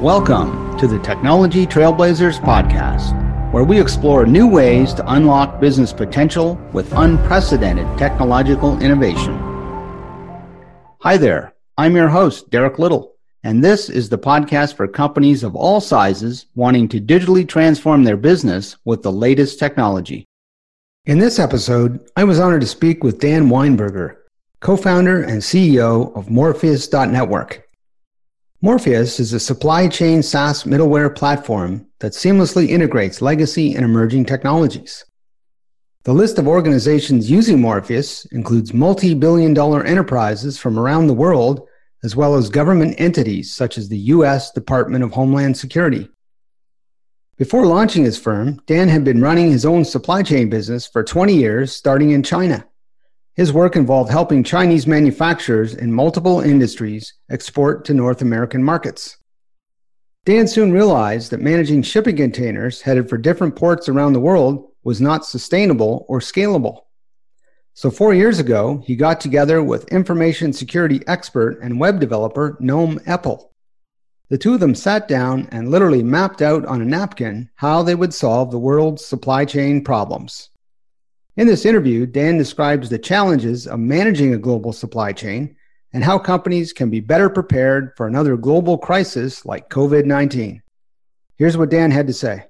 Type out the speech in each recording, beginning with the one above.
Welcome to the Technology Trailblazers podcast, where we explore new ways to unlock business potential with unprecedented technological innovation. Hi there, I'm your host, Derek Little, and this is the podcast for companies of all sizes wanting to digitally transform their business with the latest technology. In this episode, I was honored to speak with Dan Weinberger, co founder and CEO of Morpheus.network. Morpheus is a supply chain SaaS middleware platform that seamlessly integrates legacy and emerging technologies. The list of organizations using Morpheus includes multi billion dollar enterprises from around the world, as well as government entities such as the U.S. Department of Homeland Security. Before launching his firm, Dan had been running his own supply chain business for 20 years, starting in China. His work involved helping Chinese manufacturers in multiple industries export to North American markets. Dan soon realized that managing shipping containers headed for different ports around the world was not sustainable or scalable. So, four years ago, he got together with information security expert and web developer Noam Eppel. The two of them sat down and literally mapped out on a napkin how they would solve the world's supply chain problems. In this interview, Dan describes the challenges of managing a global supply chain and how companies can be better prepared for another global crisis like COVID 19. Here's what Dan had to say.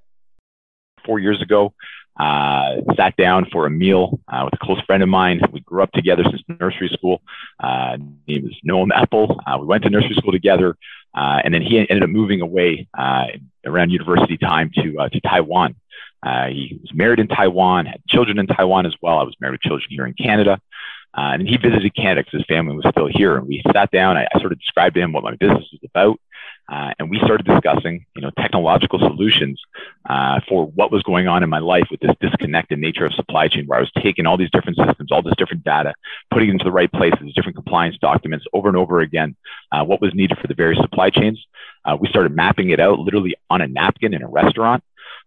Four years ago, uh, sat down for a meal uh, with a close friend of mine. We grew up together since nursery school. Uh, name is Noam Eppel. Uh, we went to nursery school together, uh, and then he ended up moving away uh, around university time to uh, to Taiwan. Uh, he was married in Taiwan, had children in Taiwan as well. I was married with children here in Canada. Uh, and he visited Canada because his family was still here. And we sat down. I, I sort of described to him what my business was about. Uh, and we started discussing, you know, technological solutions uh, for what was going on in my life with this disconnected nature of supply chain, where I was taking all these different systems, all this different data, putting it into the right places, different compliance documents over and over again, uh, what was needed for the various supply chains. Uh, we started mapping it out literally on a napkin in a restaurant.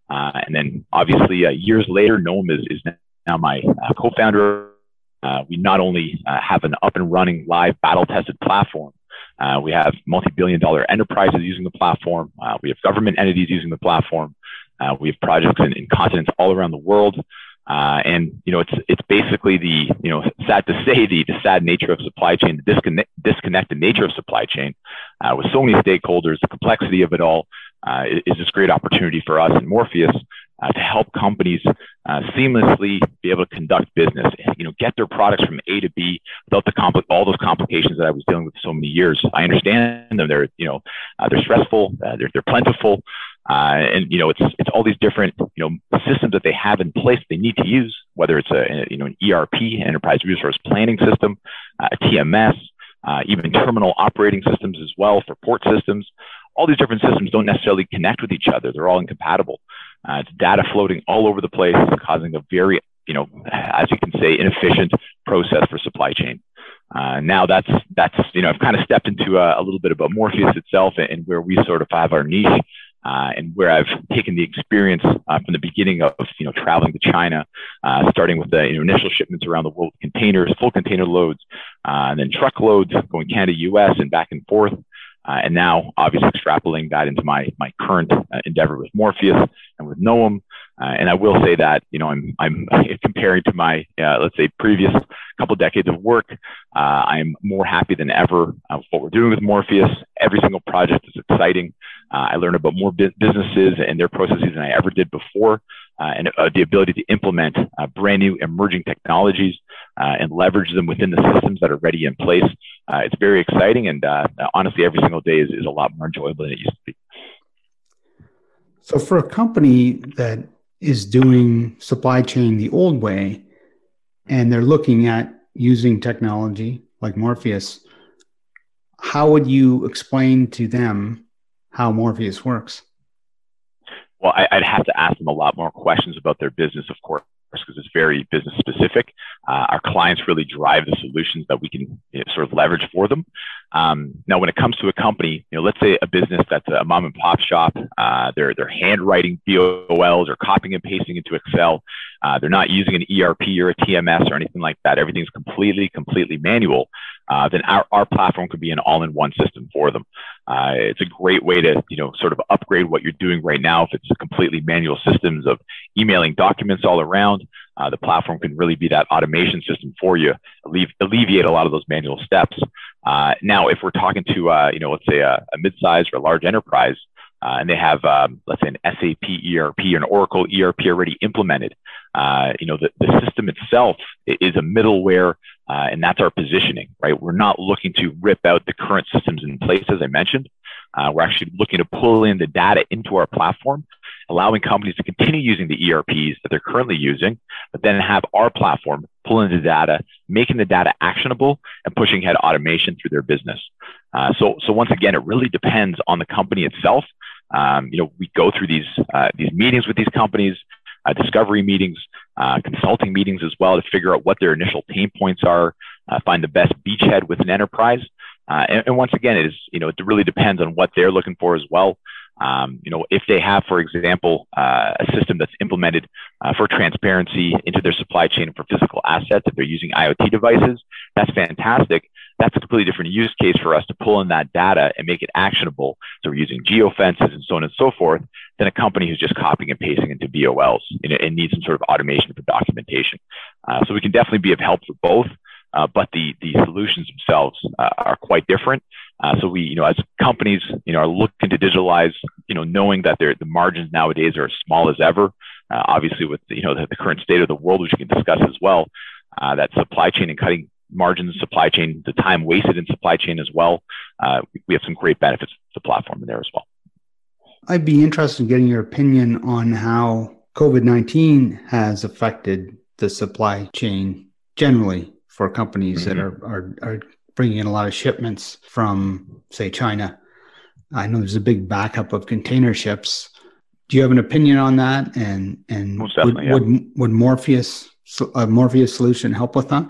Uh, and then obviously uh, years later, Noam is, is now my uh, co-founder. we not only have an up and running live battle tested platform, we have multi-billion dollar enterprises using the platform. we have government entities using the platform. we have projects in, in continents all around the world. Uh, and you know, it's it's basically the you know sad to say the, the sad nature of supply chain, the disconnect, disconnected nature of supply chain, uh, with so many stakeholders, the complexity of it all, uh, is this great opportunity for us in Morpheus uh, to help companies uh, seamlessly be able to conduct business, you know, get their products from A to B without the compli- all those complications that I was dealing with so many years. I understand them; they're you know uh, they're stressful, uh, they're they're plentiful, uh, and you know it's it's all these different you know systems that they have in place they need to use, whether it's a you know an ERP, enterprise resource planning system, a TMS. even terminal operating systems as well for port systems all these different systems don't necessarily connect with each other. They're all incompatible. Uh, it's data floating all over the place, causing a very, you know, as you can say, inefficient process for supply chain. Uh, now that's that's you know I've kind of stepped into a, a little bit about Morpheus itself and, and, where we sort of have our niche. Uh, and where I've taken the experience uh, from the beginning of you know traveling to China, uh, starting with the you know, initial shipments around the world, containers, full container loads, uh, and then truckloads going Canada, U.S. and back and forth, uh, and now, obviously, extrapolating that into my my current uh, endeavor with Morpheus and with Noam. Uh, and I will say that you know I'm I'm comparing to my uh, let's say previous couple decades of work. Uh, I'm more happy than ever with what we're doing with Morpheus. Every single project is exciting. I learn about more bu- businesses and their processes than I ever did before uh, and uh, the ability to implement uh, brand new emerging technologies uh, and leverage them within the systems that are ready in place. Uh, it's very exciting, and uh, honestly, every single day is, is a lot more enjoyable than it used to be. So, for a company that is doing supply chain the old way, and they're looking at using technology like Morpheus, how would you explain to them how Morpheus works? well, I, would have to ask them a lot more questions about their business, of course, because it's very business specific. Uh, our clients really drive the solutions that we can you know, sort of leverage for them. Um, now, when it comes to a company, you know, let's say a business that's a mom and pop shop, uh, they're they're handwriting BOLs or copying and pasting into Excel. Uh, they're not using an ERP or a TMS or anything like that. Everything's completely, completely manual. Uh, then our, our platform could be an all-in-one system for them. Uh, it's a great way to, you know, sort of upgrade what you're doing right now. If it's completely manual systems of emailing documents all around, uh, the platform can really be that automation system for you, allevi- alleviate a lot of those manual steps. Uh, now, if we're talking to, uh, you know, let's say a, a mid-sized or a large enterprise, uh, and they have, um, let's say, an SAP ERP or an Oracle ERP already implemented. Uh, you know, the, the system itself is a middleware, uh, and that's our positioning, right? We're not looking to rip out the current systems in place, as I mentioned. Uh, we're actually looking to pull in the data into our platform, allowing companies to continue using the ERPs that they're currently using, but then have our platform pull in the data, making the data actionable, and pushing ahead automation through their business. Uh, so, so once again, it really depends on the company itself um, you know, we go through these uh, these meetings with these companies, uh, discovery meetings, uh, consulting meetings as well to figure out what their initial pain points are, uh, find the best beachhead with an enterprise. Uh, and, and, once again, it is you know it really depends on what they're looking for as well. Um, you know, if they have, for example, uh, a system that's implemented uh, for transparency into their supply chain for physical assets, if they're using IoT devices, that's fantastic. That's a completely different use case for us to pull in that data and make it actionable. So we're using geofences and so on and so forth than a company who's just copying and pasting into BOLs and, and needs some sort of automation for documentation. Uh, so we can definitely be of help for both. Uh, but the the solutions themselves uh, are quite different. Uh, so we, you know, as companies, you know, are looking to digitalize, you know, knowing that the margins nowadays are as small as ever. Uh, obviously, with you know the, the, current state of the world, which we can discuss as well, uh, that supply chain and cutting margins, supply chain, the time wasted in supply chain as well. Uh, we have some great benefits to the platform in there as well. I'd be interested in getting your opinion on how COVID 19 has affected the supply chain generally for companies mm-hmm. that are, are, are bringing in a lot of shipments from, say, China. I know there's a big backup of container ships. Do you have an opinion on that? And and would, yeah. would, would Morpheus a Morpheus solution help with that?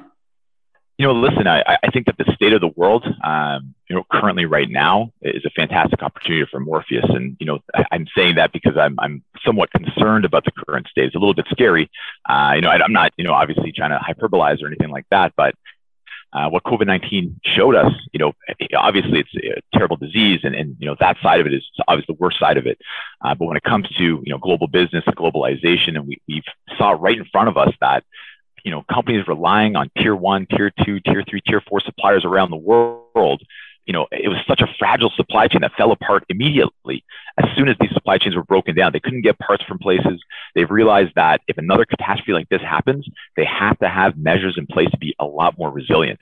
You know, listen, I, I think that the state of the world, um, you know, currently right now is a fantastic opportunity for Morpheus. And, you know, I, am saying that because I'm, I'm somewhat concerned about the current state. It's a little bit scary. Uh, you know, I, am not, you know, obviously trying to hyperbolize or anything like that, but uh, what COVID-19 showed us, you know, obviously it's a terrible disease and, and, you know, that side of it is obviously the worst side of it. Uh, but when it comes to, you know, global business and globalization, and we, we saw right in front of us that, you know, companies relying on tier one, tier two, tier three, tier four suppliers around the world, you know, it was such a fragile supply chain that fell apart immediately. As soon as these supply chains were broken down, they couldn't get parts from places. They've realized that if another catastrophe like this happens, they have to have measures in place to be a lot more resilient.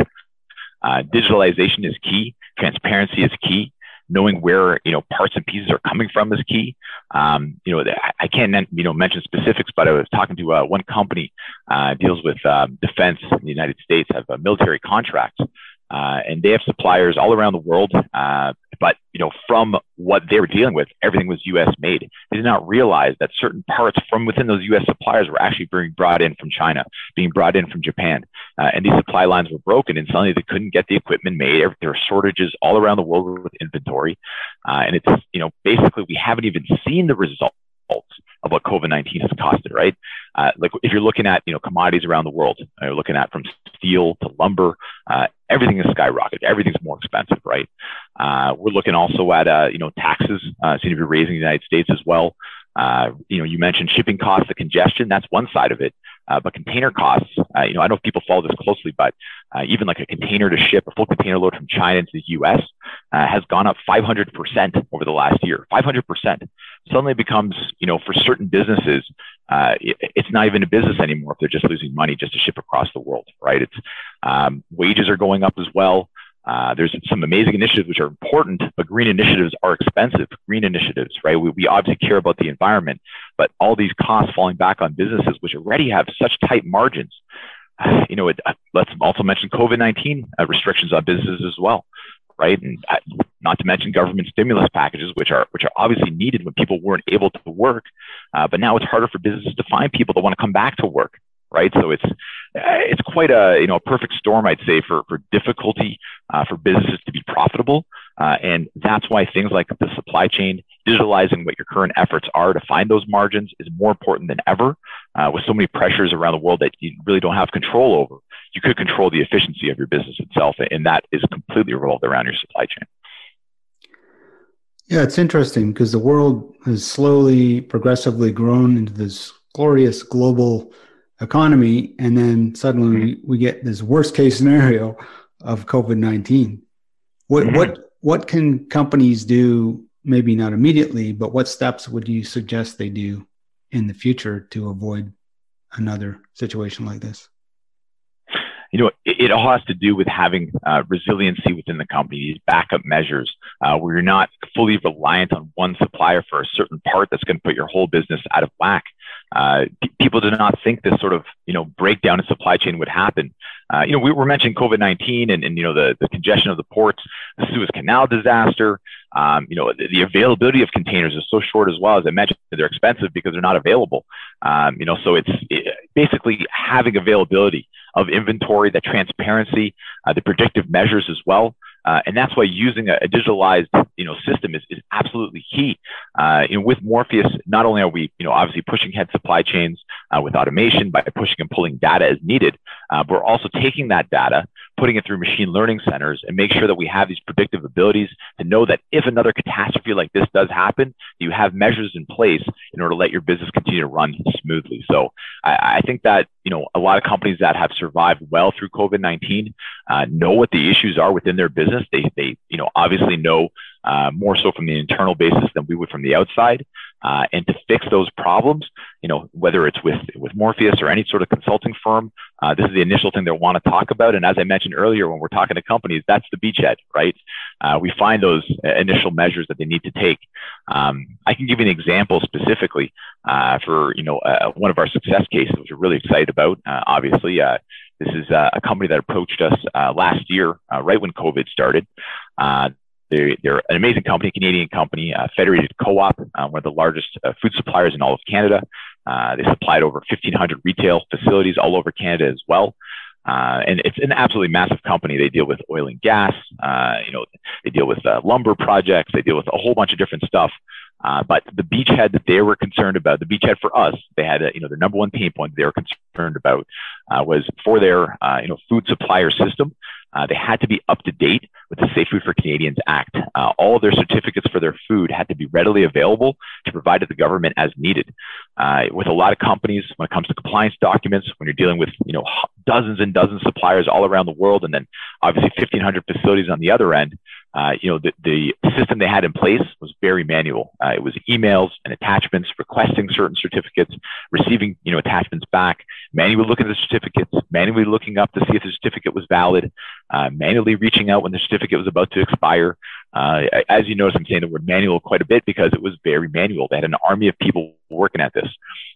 Uh, digitalization is key. Transparency is key knowing where you know parts and pieces are coming from is key. Um, you know, I can't you know mention specifics, but I was talking to uh, one company uh, deals with um, defense in the United States, have a military contracts, uh, and they have suppliers all around the world. Uh, but you know, from what they were dealing with, everything was U.S. made. They did not realize that certain parts from within those U.S. suppliers were actually being brought in from China, being brought in from Japan, uh, and these supply lines were broken. And suddenly they couldn't get the equipment made. There were shortages all around the world with inventory, uh, and it's you know basically we haven't even seen the results of what COVID-19 has costed, right? Uh, like if you're looking at, you know, commodities around the world, uh, you're looking at from steel to lumber, uh, everything is skyrocketed. Everything's more expensive, right? Uh, we're looking also at, uh, you know, taxes seem to be raising in the United States as well. You know, you mentioned shipping costs, the congestion. That's one side of it. But container costs, you know, I don't know if people follow this closely, but even like a container to ship a full container load from China into the U.S. Has gone up 500% over the last year. 500% suddenly becomes, you know, for certain businesses, uh, it, it's not even a business anymore if they're just losing money just to ship across the world, right? It's um, wages are going up as well. Uh, there's some amazing initiatives which are important, but green initiatives are expensive. Green initiatives, right? We, we obviously care about the environment, but all these costs falling back on businesses which already have such tight margins. You know, it, uh, let's also mention COVID-19 uh, restrictions on businesses as well, right? And uh, not to mention government stimulus packages, which are which are obviously needed when people weren't able to work, but now it's harder for businesses to find people that want to come back to work right? So it's it's quite a you know a perfect storm, I'd say, for for difficulty uh, for businesses to be profitable, uh, and that's why things like the supply chain, digitalizing what your current efforts are to find those margins is more important than ever. Uh, with so many pressures around the world that you really don't have control over, you could control the efficiency of your business itself. And that is completely revolved around your supply chain. Yeah, it's interesting because the world has slowly, progressively grown into this glorious global economy. And then suddenly mm-hmm. we get this worst case scenario of COVID 19. What, mm-hmm. what, what can companies do, maybe not immediately, but what steps would you suggest they do in the future to avoid another situation like this? you know, it, it, all has to do with having uh, resiliency within the company, these backup measures, uh, where you're not fully reliant on one supplier for a certain part that's going to put your whole business out of whack. Uh, people did not think this sort of, you know, breakdown in supply chain would happen. Uh, you know, we were mentioning COVID-19 and, and, you know, the, the congestion of the ports, the Suez Canal disaster, um, you know, the, the, availability of containers is so short as well. As I mentioned, they're expensive because they're not available. Um, you know, so it's it, basically having availability of inventory, the transparency, uh, the predictive measures as well. Uh, and that's why using a, a, digitalized, you know, system is, is absolutely key. Uh, you know, with Morpheus, not only are we, you know, obviously pushing ahead supply chains uh, with automation by pushing and pulling data as needed, uh, but we're also taking that data, putting it through machine learning centers, and make sure that we have these predictive abilities to know that if another catastrophe like this does happen, you have measures in place in order to let your business continue to run smoothly. So I, I think that you know a lot of companies that have survived well through COVID nineteen uh, know what the issues are within their business. They they you know obviously know uh, more so from the internal basis than we would from the outside. Uh, and to fix those problems, you know, whether it's with with Morpheus or any sort of consulting firm, uh, this is the initial thing they want to talk about. And as I mentioned earlier, when we're talking to companies, that's the beachhead, right? Uh, we find those initial measures that they need to take. Um, I can give you an example specifically uh, for you know uh, one of our success cases, which we're really excited about. Uh, obviously, this is a company that approached us last year, right when COVID started. They're, they're an amazing company, Canadian company, uh, Federated Co-op, uh, one of the largest uh, food suppliers in all of Canada. Uh, they supplied over 1,500 retail facilities all over Canada as well. Uh, and it's an absolutely massive company. They deal with oil and gas. Uh, you know, they deal with lumber projects. They deal with a whole bunch of different stuff. but the beachhead that they were concerned about, the beachhead for us, they had, a, you know, the number one pain point they were concerned about was for their, you know, food supplier system. Uh, they had to be up to date with the Safe Food for Canadians Act. Uh, all of their certificates for their food had to be readily available to provide to the government as needed. Uh, with a lot of companies, when it comes to compliance documents, when you're dealing with you know dozens and dozens of suppliers all around the world, and then obviously 1,500 facilities on the other end, uh, you know, the, the system they had in place was very manual. Uh, it was emails and attachments, requesting certain certificates, receiving, you know, attachments back, manually looking at the certificates, manually looking up to see if the certificate was valid, uh, manually reaching out when the certificate was about to expire. Uh, as you notice, I'm saying the word manual quite a bit because it was very manual. They had an army of people working at this.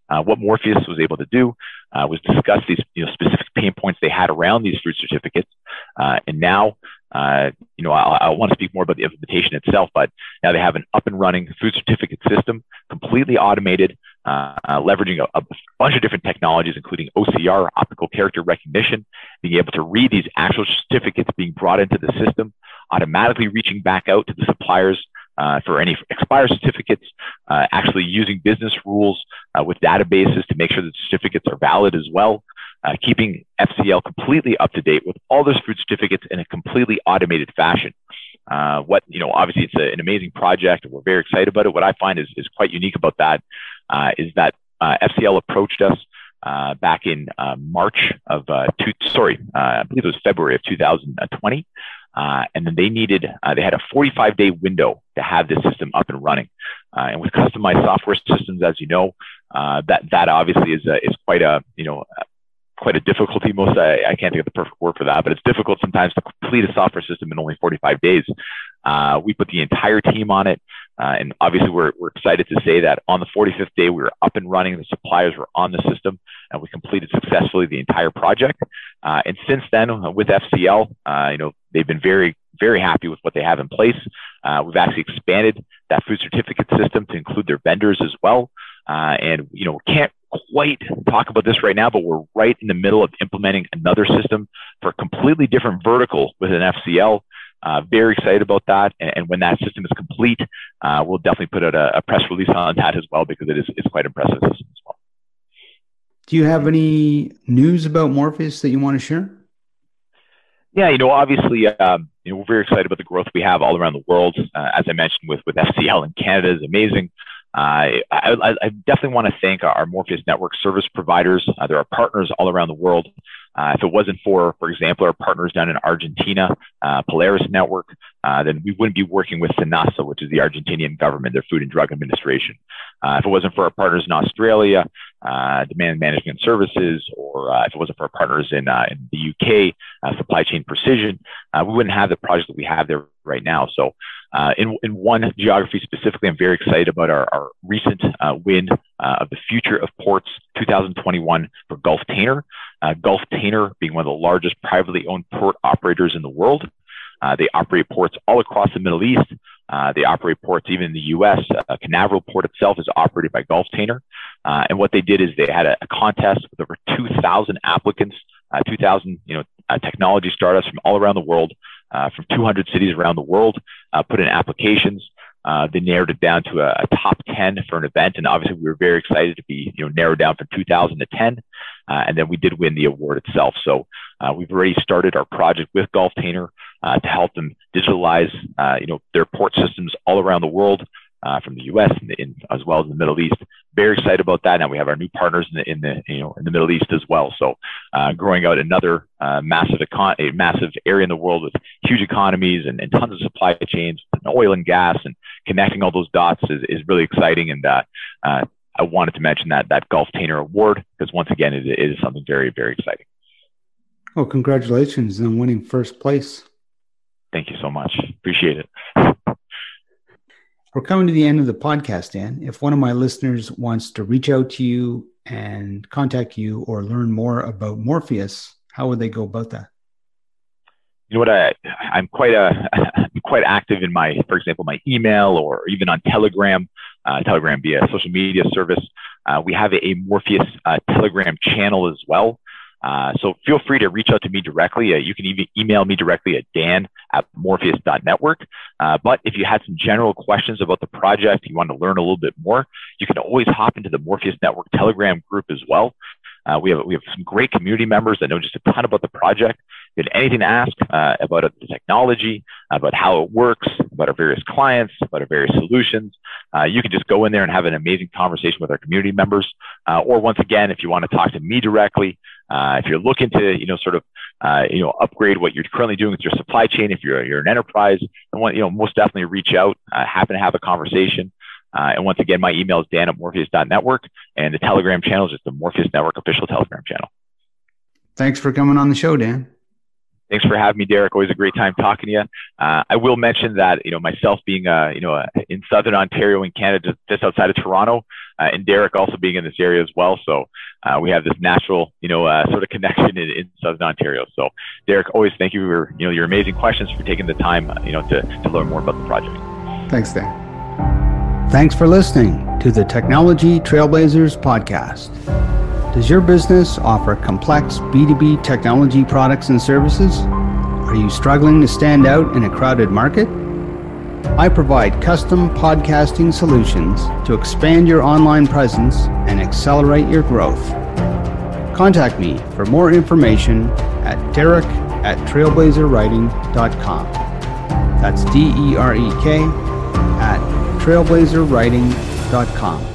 Uh, what Morpheus was able to do uh, was discuss these you know, specific pain points they had around these food certificates. Uh, and now, uh, you know, I, I want to speak more about the implementation itself, but now they have an up and running food certificate system, completely automated, uh, uh, leveraging a, a, bunch of different technologies, including OCR, optical character recognition, being able to read these actual certificates being brought into the system, automatically reaching back out to the suppliers uh, for any expired certificates, uh, actually using business rules uh, with databases to make sure that certificates are valid as well, uh, keeping FCL completely up to date with all those food certificates in a completely automated fashion. Uh, what, you know, obviously it's a, an amazing project. We're very excited about it. What I find is, is quite unique about that uh, is that FCL approached us back in March of, two, sorry, I believe it was February of 2020. Uh, and then they needed, uh, they had a 45 day window to have this system up and running. Uh, and with customized software systems, as you know, uh, that, that obviously is, is quite a, you know, quite a difficulty. Most, I, I can't think of the perfect word for that, but it's difficult sometimes to complete a software system in only 45 days. Uh, we put the entire team on it. Uh, and obviously, we're, we're excited to say that on the 45th day, we were up and running. The suppliers were on the system, and we completed successfully the entire project. Uh, and since then, with FCL, uh, you know, they've been very, very happy with what they have in place. Uh, we've actually expanded that food certificate system to include their vendors as well. Uh, and you know, can't quite talk about this right now, but we're right in the middle of implementing another system for a completely different vertical with an FCL. Uh, very excited about that. And, and, when that system is complete, uh, we'll definitely put out a, a, press release on that as well because it is it's quite impressive as well. Do you have any news about Morpheus that you want to share? Yeah, you know, obviously, um, you know, we're very excited about the growth we have all around the world. Uh, as I mentioned, with with FCL in Canada is amazing. Uh, I, I, definitely want to thank our Morpheus Network service providers. Uh, there are partners all around the world. Uh, if it wasn't for, for example, our partners down in Argentina, uh, Polaris Network, uh, then we wouldn't be working with SENASA, which is the Argentinian government, their Food and Drug Administration. Uh, if it wasn't for our partners in Australia, Demand Management Services, or if it wasn't for our partners in, in the UK, Supply Chain Precision, we wouldn't have the project that we have there right now. So uh, in, in one geography specifically, I'm very excited about our, our recent uh, win uh, of the Future of Ports 2021 for Gulftainer. Uh, Gulf Tainer being one of the largest privately owned port operators in the world. Uh, they operate ports all across the Middle East. Uh, they operate ports even in the U.S. Uh, Canaveral port itself is operated by Gulftainer. And what they did is they had a, a contest with over 2,000 applicants, 2,000 you know technology startups from all around the world uh, from 200 cities around the world, uh, put in applications. Uh, they narrowed it down to a, a, top 10 for an event, and obviously we were very excited to be you know narrowed down from 2,000 to 10, uh, and then we did win the award itself. So uh, we've already started our project with Gulftainer uh, to help them digitalize you know their port systems all around the world uh, from the U.S. In, in, as well as the Middle East. Very excited about that. Now we have our new partners in the, in the you know in the Middle East as well. So uh, growing out another uh, massive econ- a massive area in the world with huge economies and, and tons of supply chains and oil and gas and connecting all those dots is, is really exciting. And uh, uh, I wanted to mention that that Gulftainer Award because once again it, it is something very very exciting. Well, congratulations on winning first place. Thank you so much. Appreciate it. We're coming to the end of the podcast, Dan. If one of my listeners wants to reach out to you and contact you or learn more about Morpheus, how would they go about that? You know what? I I'm quite a quite active in my, for example, my email or even on Telegram, uh, Telegram via social media service. Uh, we have a, a Morpheus uh, Telegram channel as well. Uh, so feel free to reach out to me directly. Uh, you can even email me directly at dan at morpheus.network. Uh, but if you had some general questions about the project, you want to learn a little bit more, you can always hop into the Morpheus Network Telegram group as well. Uh, we have we have some great community members that know just a ton about the project. If you had anything to ask uh, about the technology, about how it works, about our various clients, about our various solutions, uh, you can just go in there and have an amazing conversation with our community members. Uh, or once again, if you want to talk to me directly, uh, if you're looking to, you know, sort of, uh, you know, upgrade what you're currently doing with your supply chain, if you're, you're an enterprise, and want, you know, most definitely reach out, uh, happen to have a conversation. Uh, and once again, my email is dan at morpheus.network, and the Telegram channel is just the Morpheus Network official Telegram channel. Thanks for coming on the show, Dan. Thanks for having me, Derek. Always a great time talking to you. Uh, I will mention that you know myself being uh, you know uh, in Southern Ontario in Canada, just, outside of Toronto, uh, and Derek also being in this area as well. So uh, we have this natural you know uh, sort of connection in, in, Southern Ontario. So Derek, always thank you for you know your amazing questions for taking the time you know to to learn more about the project. Thanks, Dan. Thanks for listening to the Technology Trailblazers podcast. Does your business offer complex B2B technology products and services? Are you struggling to stand out in a crowded market? I provide custom podcasting solutions to expand your online presence and accelerate your growth. Contact me for more information at derek at trailblazerwriting.com. That's D E R E K at trailblazerwriting.com.